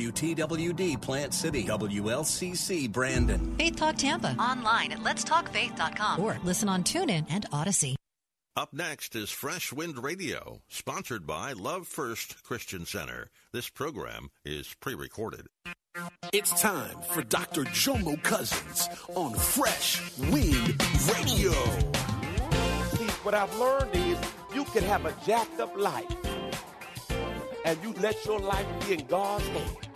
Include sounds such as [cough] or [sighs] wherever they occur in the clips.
WTWD Plant City, WLCC Brandon. Faith Talk Tampa. Online at letstalkfaith.com. Or listen on TuneIn and Odyssey. Up next is Fresh Wind Radio, sponsored by Love First Christian Center. This program is pre recorded. It's time for Dr. Jomo Cousins on Fresh Wind Radio. See, what I've learned is you can have a jacked up life and you let your life be in God's hands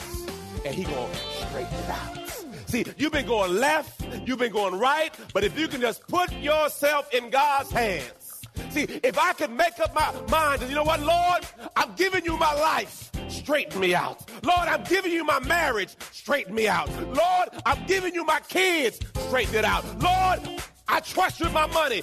and he gonna straighten it out. See, you've been going left, you've been going right, but if you can just put yourself in God's hands. See, if I can make up my mind, and you know what, Lord, I'm giving you my life, straighten me out. Lord, I'm giving you my marriage, straighten me out. Lord, I'm giving you my kids, straighten it out. Lord, I trust you with my money.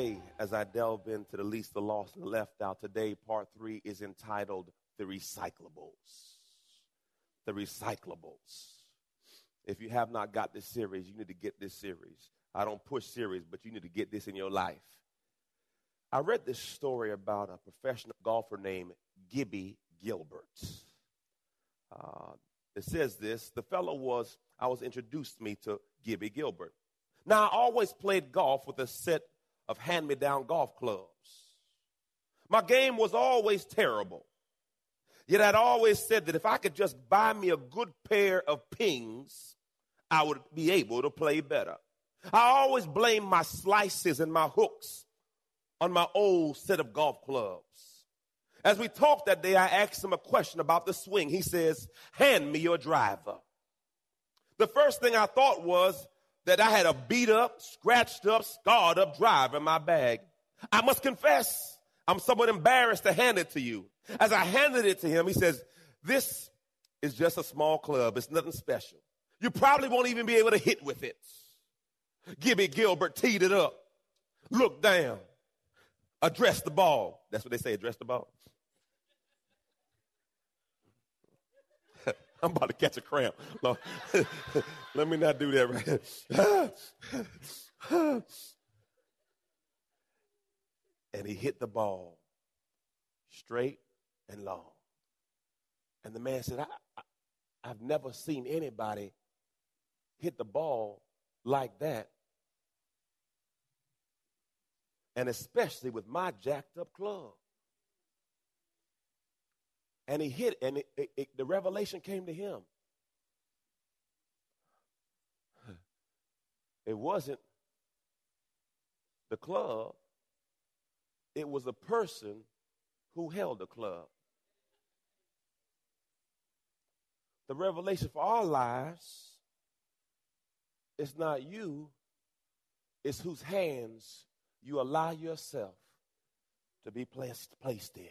Today, as I delve into the least, the lost, and the left out, today, part three is entitled The Recyclables. The Recyclables. If you have not got this series, you need to get this series. I don't push series, but you need to get this in your life. I read this story about a professional golfer named Gibby Gilbert. Uh, it says this the fellow was, I was introduced me to Gibby Gilbert. Now, I always played golf with a set of hand me down golf clubs. My game was always terrible. Yet I'd always said that if I could just buy me a good pair of pings, I would be able to play better. I always blamed my slices and my hooks on my old set of golf clubs. As we talked that day, I asked him a question about the swing. He says, Hand me your driver. The first thing I thought was that I had a beat up, scratched up, scarred up driver in my bag. I must confess, I'm somewhat embarrassed to hand it to you. As I handed it to him, he says, This is just a small club. It's nothing special. You probably won't even be able to hit with it. Gibby Gilbert teed it up. Look down. Address the ball. That's what they say, address the ball. [laughs] I'm about to catch a cramp. [laughs] Let me not do that right. [sighs] and he hit the ball straight and long. And the man said, I, I, I've never seen anybody hit the ball like that. And especially with my jacked up club. And he hit, and it, it, it, the revelation came to him. It wasn't the club, it was a person who held the club. The revelation for our lives is not you, it's whose hands you allow yourself to be placed, placed in.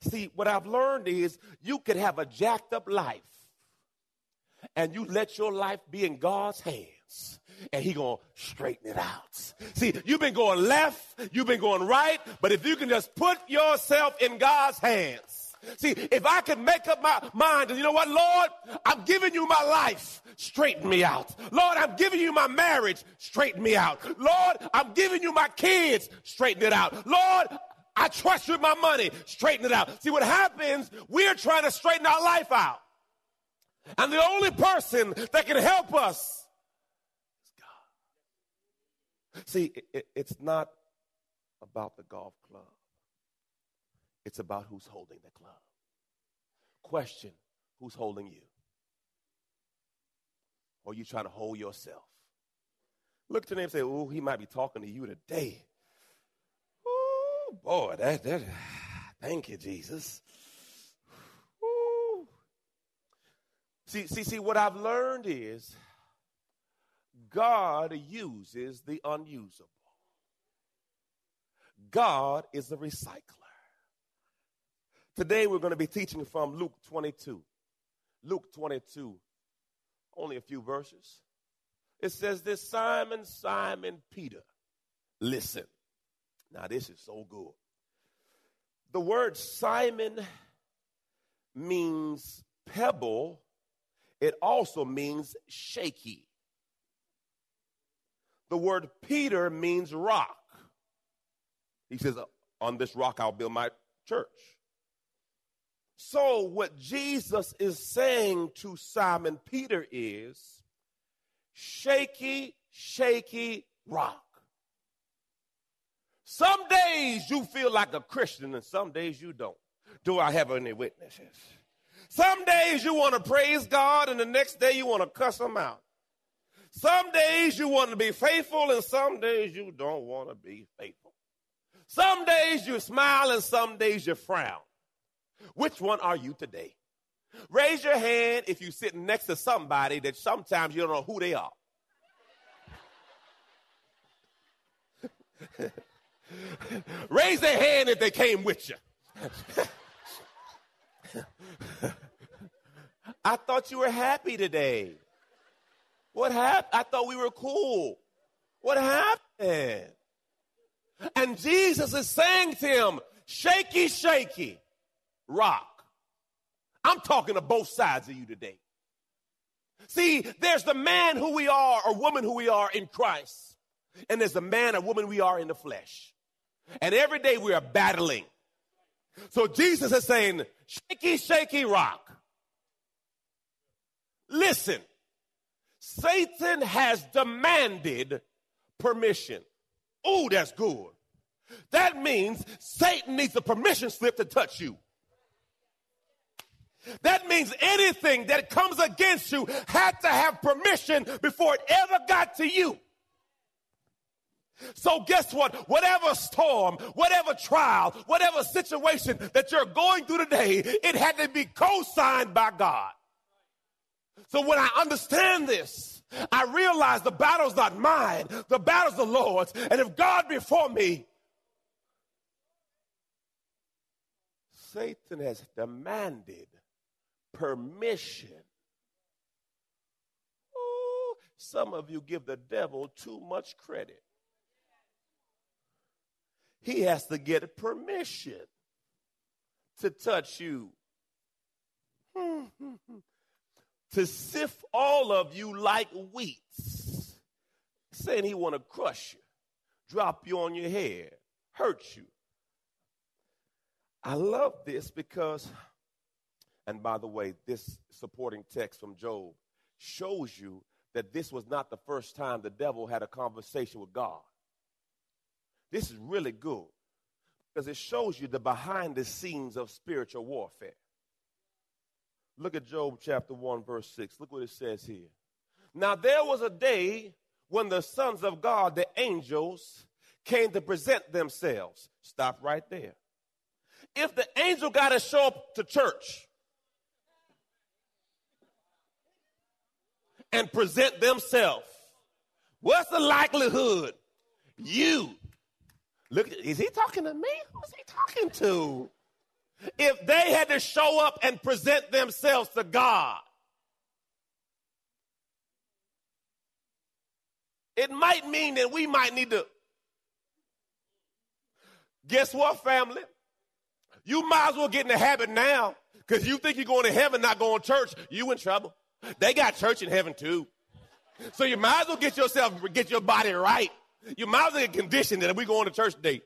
See, what I've learned is you could have a jacked up life and you let your life be in God's hands and he gonna straighten it out. See, you've been going left, you've been going right, but if you can just put yourself in God's hands, See, if I can make up my mind, and you know what, Lord, I'm giving you my life, straighten me out. Lord, I'm giving you my marriage, straighten me out. Lord, I'm giving you my kids, straighten it out. Lord, I trust you with my money, straighten it out. See, what happens, we're trying to straighten our life out. And the only person that can help us is God. See, it, it, it's not about the golf club. It's about who's holding the club. Question Who's holding you? Or you trying to hold yourself? Look to them and say, Oh, he might be talking to you today. Boy, that, that, thank you, Jesus. See, see, see, what I've learned is God uses the unusable. God is a recycler. Today we're going to be teaching from Luke 22. Luke 22, only a few verses. It says this Simon, Simon Peter, listen. Now, this is so good. The word Simon means pebble, it also means shaky. The word Peter means rock. He says, uh, On this rock I'll build my church. So, what Jesus is saying to Simon Peter is shaky, shaky rock. Some days you feel like a Christian and some days you don't. Do I have any witnesses? Some days you want to praise God and the next day you want to cuss him out. Some days you want to be faithful and some days you don't want to be faithful. Some days you smile and some days you frown. Which one are you today? Raise your hand if you're sitting next to somebody that sometimes you don't know who they are. [laughs] Raise their hand if they came with you. I thought you were happy today. What happened? I thought we were cool. What happened? And Jesus is saying to him, shaky, shaky, rock. I'm talking to both sides of you today. See, there's the man who we are or woman who we are in Christ, and there's the man or woman we are in the flesh. And every day we are battling. So Jesus is saying, shaky, shaky rock. Listen, Satan has demanded permission. Oh, that's good. That means Satan needs a permission slip to touch you. That means anything that comes against you had to have permission before it ever got to you. So, guess what? Whatever storm, whatever trial, whatever situation that you're going through today, it had to be co signed by God. So, when I understand this, I realize the battle's not mine, the battle's the Lord's. And if God before me, Satan has demanded permission. Oh, some of you give the devil too much credit. He has to get permission to touch you. [laughs] to sift all of you like wheat. Saying he want to crush you, drop you on your head, hurt you. I love this because and by the way, this supporting text from Job shows you that this was not the first time the devil had a conversation with God. This is really good because it shows you the behind the scenes of spiritual warfare. Look at Job chapter 1, verse 6. Look what it says here. Now there was a day when the sons of God, the angels, came to present themselves. Stop right there. If the angel got to show up to church, and present themselves, what's the likelihood you look? Is he talking to me? Who's he talking to? If they had to show up and present themselves to God, it might mean that we might need to. Guess what, family? You might as well get in the habit now because you think you're going to heaven, not going to church. You in trouble. They got church in heaven too. So you might as well get yourself, get your body right. You might as well get conditioned that we going to church today.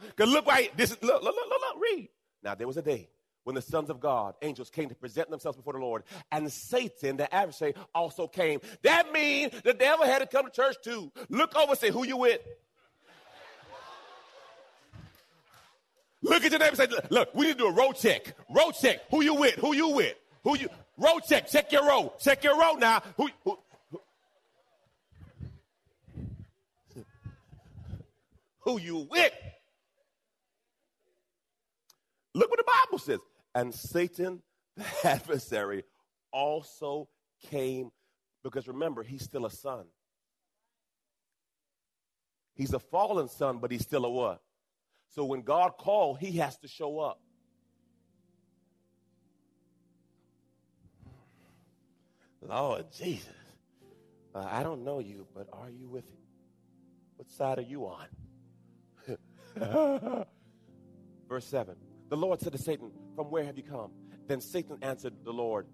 Because look right, this is, look, look, look, look, look, read. Now there was a day when the sons of God, angels, came to present themselves before the Lord, and Satan, the adversary, also came. That means the devil had to come to church too. Look over and say, who you with? Look at your neighbor and say, look, we need to do a road check. Road check. Who you with? Who you with? Who you? Row check. Check your row. Check your row now. Who, who, who, you with? Look what the Bible says. And Satan, [laughs] the adversary, also came because remember, he's still a son. He's a fallen son, but he's still a what? So when God called, he has to show up. Lord Jesus, uh, I don't know you, but are you with him? What side are you on? [laughs] Verse 7 The Lord said to Satan, From where have you come? Then Satan answered the Lord,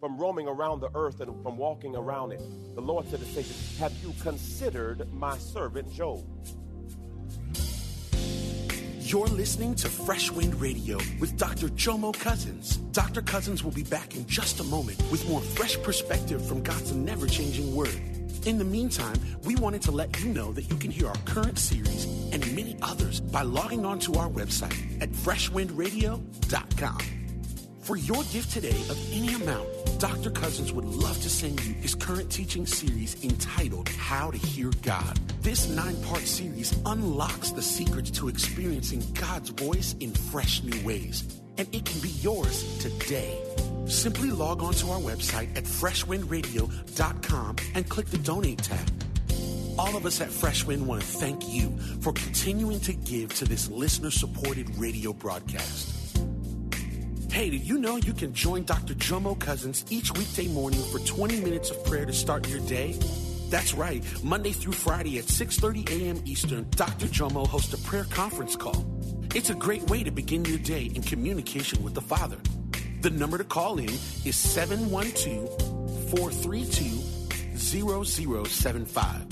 From roaming around the earth and from walking around it. The Lord said to Satan, Have you considered my servant Job? You're listening to Fresh Wind Radio with Dr. Jomo Cousins. Dr. Cousins will be back in just a moment with more fresh perspective from God's never changing word. In the meantime, we wanted to let you know that you can hear our current series and many others by logging on to our website at freshwindradio.com. For your gift today of any amount, Dr. Cousins would love to send you his current teaching series entitled How to Hear God. This nine part series unlocks the secrets to experiencing God's voice in fresh new ways, and it can be yours today. Simply log on to our website at freshwindradio.com and click the donate tab. All of us at Freshwind want to thank you for continuing to give to this listener supported radio broadcast. Hey, did you know you can join Dr. Jomo Cousins each weekday morning for 20 minutes of prayer to start your day? That's right. Monday through Friday at 6:30 a.m. Eastern, Dr. Jomo hosts a prayer conference call. It's a great way to begin your day in communication with the Father. The number to call in is 712-432-0075.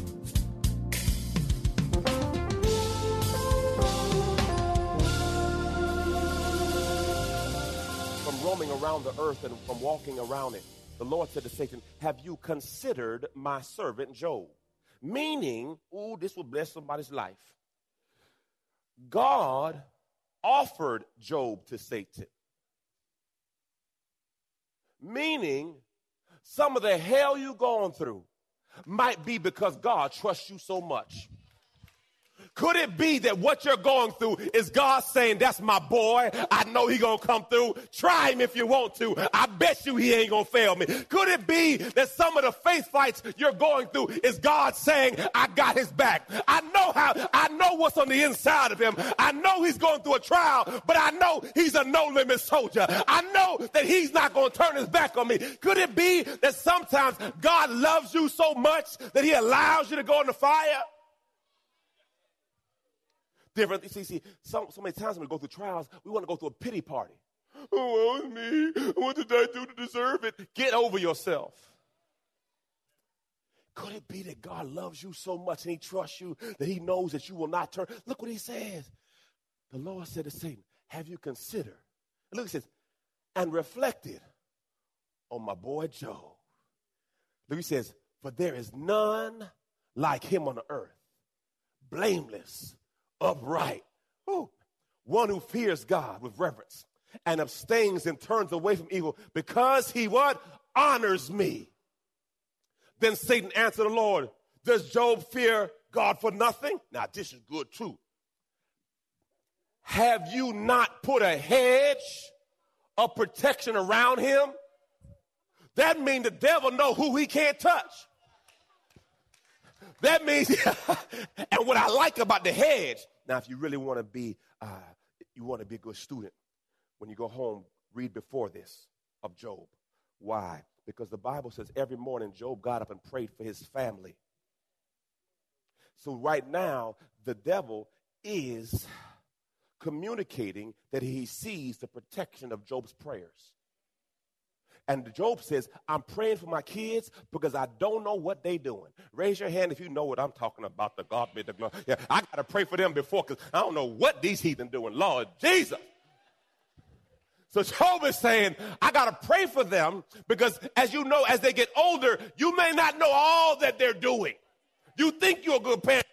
Around the earth and from walking around it. The Lord said to Satan, Have you considered my servant Job? Meaning, ooh, this will bless somebody's life. God offered Job to Satan. Meaning, some of the hell you've gone through might be because God trusts you so much. Could it be that what you're going through is God saying, that's my boy. I know he gonna come through. Try him if you want to. I bet you he ain't gonna fail me. Could it be that some of the faith fights you're going through is God saying, I got his back. I know how, I know what's on the inside of him. I know he's going through a trial, but I know he's a no limit soldier. I know that he's not gonna turn his back on me. Could it be that sometimes God loves you so much that he allows you to go in the fire? Different. See, see, so, so many times when we go through trials, we want to go through a pity party. Oh, well me. What did I do to deserve it? Get over yourself. Could it be that God loves you so much and he trusts you that he knows that you will not turn? Look what he says. The Lord said to Satan, Have you considered? And look, he says, and reflected on my boy Job. Look, he says, For there is none like him on the earth, blameless, upright. One who fears God with reverence and abstains and turns away from evil because he what? Honors me. Then Satan answered the Lord, Does Job fear God for nothing? Now, this is good too. Have you not put a hedge of protection around him? That means the devil know who he can't touch. That means, [laughs] and what I like about the hedge, now, if you really want to be, uh, you want to be a good student, when you go home, read before this of Job. Why? Because the Bible says every morning Job got up and prayed for his family. So, right now, the devil is communicating that he sees the protection of Job's prayers. And Job says, I'm praying for my kids because I don't know what they doing. Raise your hand if you know what I'm talking about. The God be the glory. Yeah, I got to pray for them before because I don't know what these heathen doing. Lord Jesus. So Job is saying, I got to pray for them because as you know, as they get older, you may not know all that they're doing. You think you're a good parent.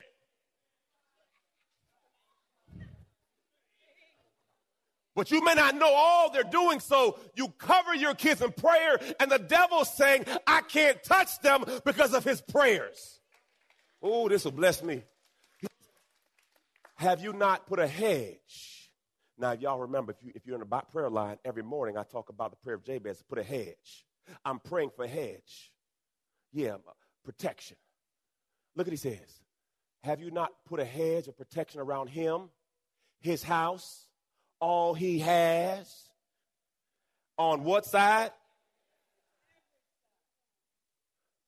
But you may not know all they're doing, so you cover your kids in prayer, and the devil's saying, I can't touch them because of his prayers. Oh, this will bless me. Have you not put a hedge? Now, if y'all remember, if, you, if you're in the prayer line, every morning I talk about the prayer of Jabez, put a hedge. I'm praying for a hedge. Yeah, uh, protection. Look what he says. Have you not put a hedge of protection around him, his house, all he has. On what side?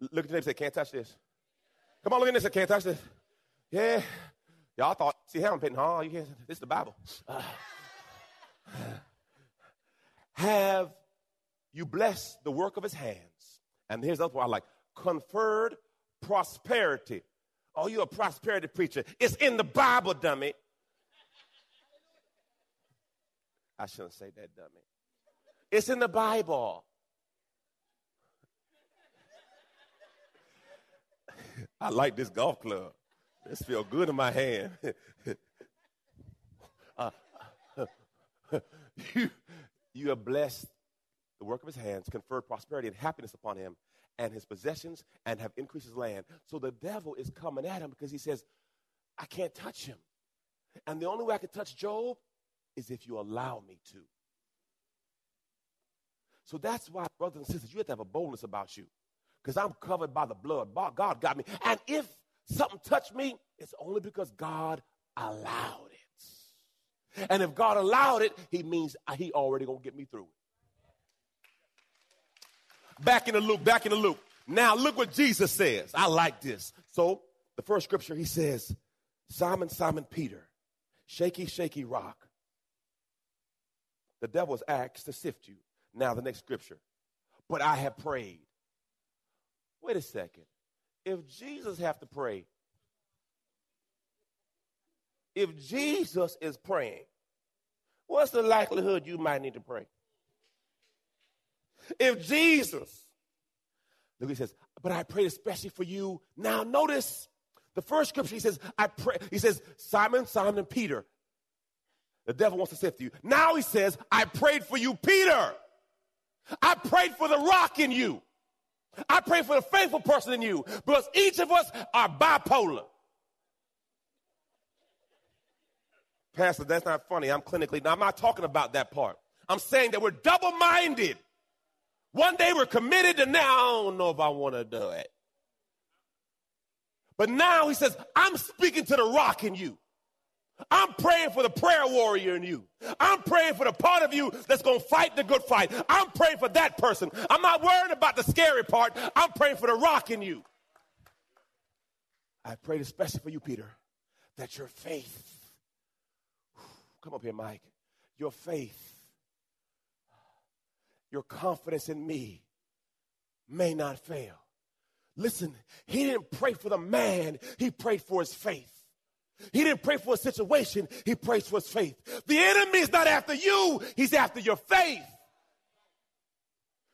Look at the neighbor say, can't touch this. Come on, look at this. Can't touch this. Yeah. Y'all thought, see how I'm pitting, huh? You can't, this is the Bible. Uh, [sighs] have you blessed the work of his hands? And here's the other one I like conferred prosperity. Oh, you're a prosperity preacher. It's in the Bible, dummy. I shouldn't say that, dummy. It's in the Bible. [laughs] I like this golf club. This feel good in my hand. [laughs] uh, [laughs] you, you have blessed the work of his hands, conferred prosperity and happiness upon him and his possessions, and have increased his land. So the devil is coming at him because he says, I can't touch him. And the only way I can touch Job is if you allow me to. So that's why, brothers and sisters, you have to have a boldness about you. Because I'm covered by the blood. God got me. And if something touched me, it's only because God allowed it. And if God allowed it, he means he already gonna get me through it. Back in the loop, back in the loop. Now look what Jesus says. I like this. So the first scripture he says, Simon, Simon Peter, shaky, shaky rock. The devil is asked to sift you. Now, the next scripture. But I have prayed. Wait a second. If Jesus have to pray, if Jesus is praying, what's the likelihood you might need to pray? If Jesus, look, he says, but I prayed especially for you. Now, notice the first scripture, he says, I pray, he says, Simon, Simon, Peter, the devil wants to sift you. Now he says, I prayed for you, Peter. I prayed for the rock in you. I prayed for the faithful person in you because each of us are bipolar. Pastor, that's not funny. I'm clinically, now I'm not talking about that part. I'm saying that we're double minded. One day we're committed, and now I don't know if I want to do it. But now he says, I'm speaking to the rock in you. I'm praying for the prayer warrior in you. I'm praying for the part of you that's going to fight the good fight. I'm praying for that person. I'm not worrying about the scary part. I'm praying for the rock in you. I prayed especially for you, Peter, that your faith, come up here, Mike, your faith, your confidence in me may not fail. Listen, he didn't pray for the man, he prayed for his faith. He didn't pray for a situation, he prays for his faith. The enemy is not after you, he's after your faith.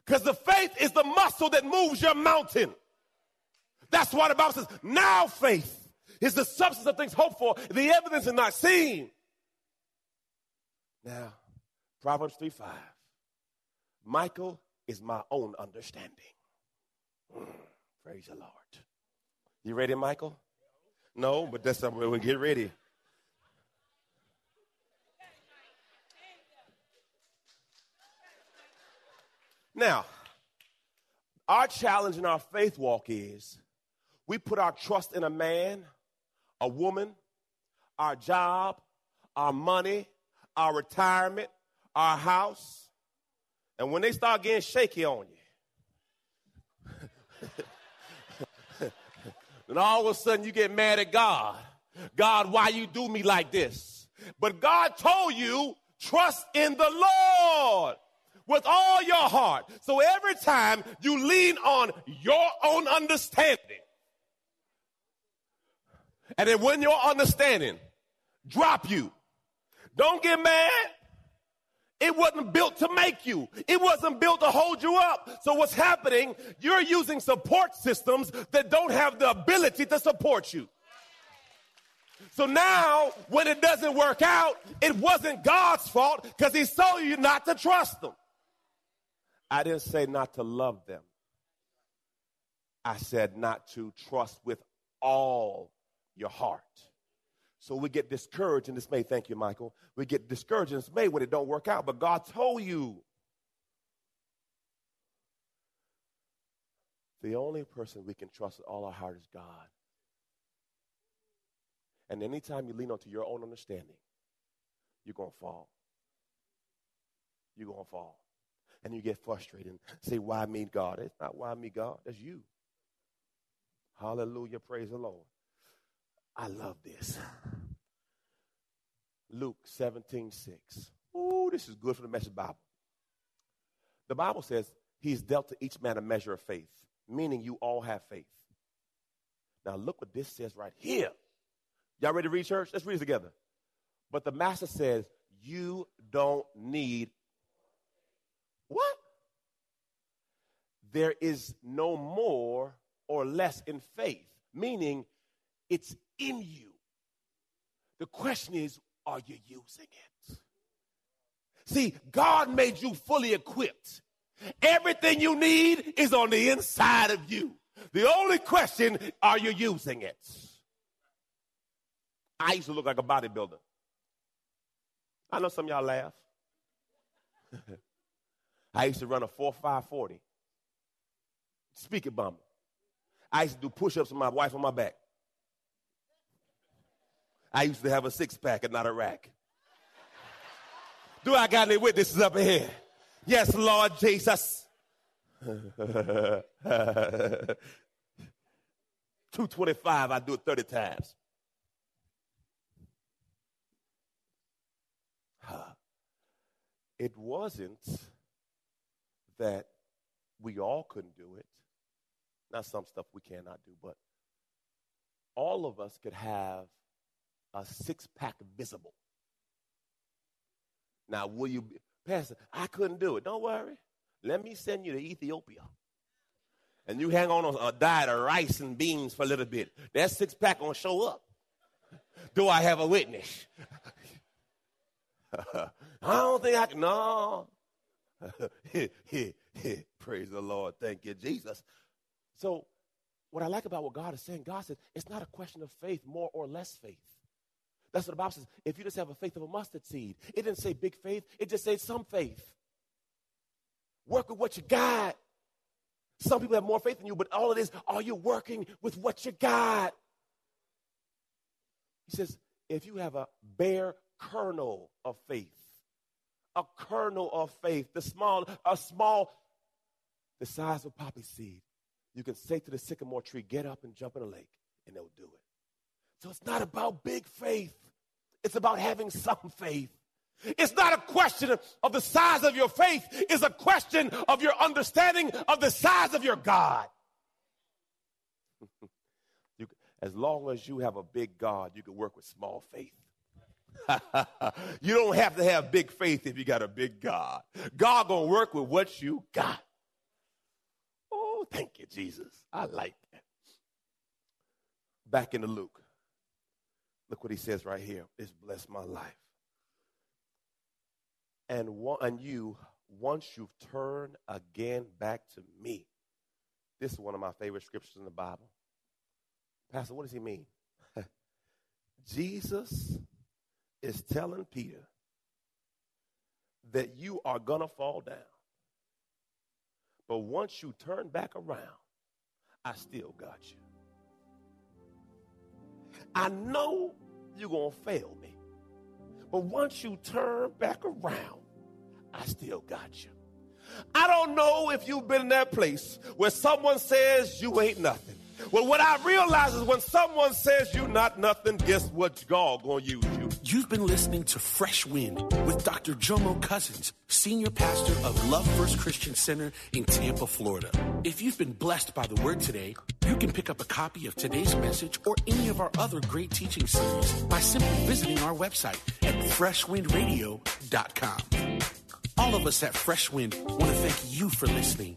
Because the faith is the muscle that moves your mountain. That's why the Bible says, now faith is the substance of things hoped for, the evidence is not seen. Now, Proverbs 3 5. Michael is my own understanding. Mm, praise the Lord. You ready, Michael? No, but that's something we'll get ready. Now, our challenge in our faith walk is we put our trust in a man, a woman, our job, our money, our retirement, our house. And when they start getting shaky on you, [laughs] And all of a sudden you get mad at God. God, why you do me like this? But God told you, trust in the Lord with all your heart. So every time you lean on your own understanding, and then when your understanding drop you, don't get mad. It wasn't built to make you. It wasn't built to hold you up. So what's happening? You're using support systems that don't have the ability to support you. So now, when it doesn't work out, it wasn't God's fault because He told you not to trust them. I didn't say not to love them. I said not to trust with all your heart. So we get discouraged and dismayed. Thank you, Michael. We get discouraged and dismayed when it don't work out. But God told you. The only person we can trust with all our heart is God. And anytime you lean onto your own understanding, you're going to fall. You're going to fall. And you get frustrated and say, Why me, God? It's not why me, God. That's you. Hallelujah. Praise the Lord. I love this. Luke 17 6. Ooh, this is good for the message Bible. The Bible says, He's dealt to each man a measure of faith, meaning you all have faith. Now, look what this says right here. Y'all ready to read church? Let's read it together. But the master says, You don't need what? There is no more or less in faith, meaning it's in you. The question is, are you using it? See, God made you fully equipped. Everything you need is on the inside of you. The only question, are you using it? I used to look like a bodybuilder. I know some y'all laugh. [laughs] I used to run a 4 5 40. Speaker bomber. I used to do push ups with my wife on my back. I used to have a six pack and not a rack. Do I got any witnesses up here? Yes, Lord Jesus. [laughs] 225, I do it 30 times. It wasn't that we all couldn't do it. Not some stuff we cannot do, but all of us could have a six pack visible. Now, will you, Pastor? I couldn't do it. Don't worry. Let me send you to Ethiopia. And you hang on a diet of rice and beans for a little bit. That six pack gonna show up. Do I have a witness? [laughs] I don't think I can. No. [laughs] Praise the Lord. Thank you, Jesus. So, what I like about what God is saying, God says it's not a question of faith, more or less faith. That's what the Bible says. If you just have a faith of a mustard seed, it didn't say big faith, it just said some faith. Work with what you got. Some people have more faith than you, but all it is, are you working with what you got? He says, if you have a bare kernel of faith, a kernel of faith, the small, a small, the size of poppy seed, you can say to the sycamore tree, get up and jump in a lake, and they'll do it. So it's not about big faith. It's about having some faith. It's not a question of the size of your faith, it's a question of your understanding of the size of your God. [laughs] you, as long as you have a big God, you can work with small faith. [laughs] you don't have to have big faith if you got a big God. God gonna work with what you got. Oh, thank you, Jesus. I like that. Back into Luke. Look what he says right here. It's blessed my life. And, one, and you, once you've turned again back to me, this is one of my favorite scriptures in the Bible. Pastor, what does he mean? [laughs] Jesus is telling Peter that you are going to fall down. But once you turn back around, I still got you. I know you're going to fail me. But once you turn back around, I still got you. I don't know if you've been in that place where someone says you ain't nothing. Well, what I realize is when someone says you're not nothing, guess what? God gonna use you. You've been listening to Fresh Wind with Dr. Jomo Cousins, Senior Pastor of Love First Christian Center in Tampa, Florida. If you've been blessed by the word today, you can pick up a copy of today's message or any of our other great teaching series by simply visiting our website at freshwindradio.com. All of us at Fresh Wind want to thank you for listening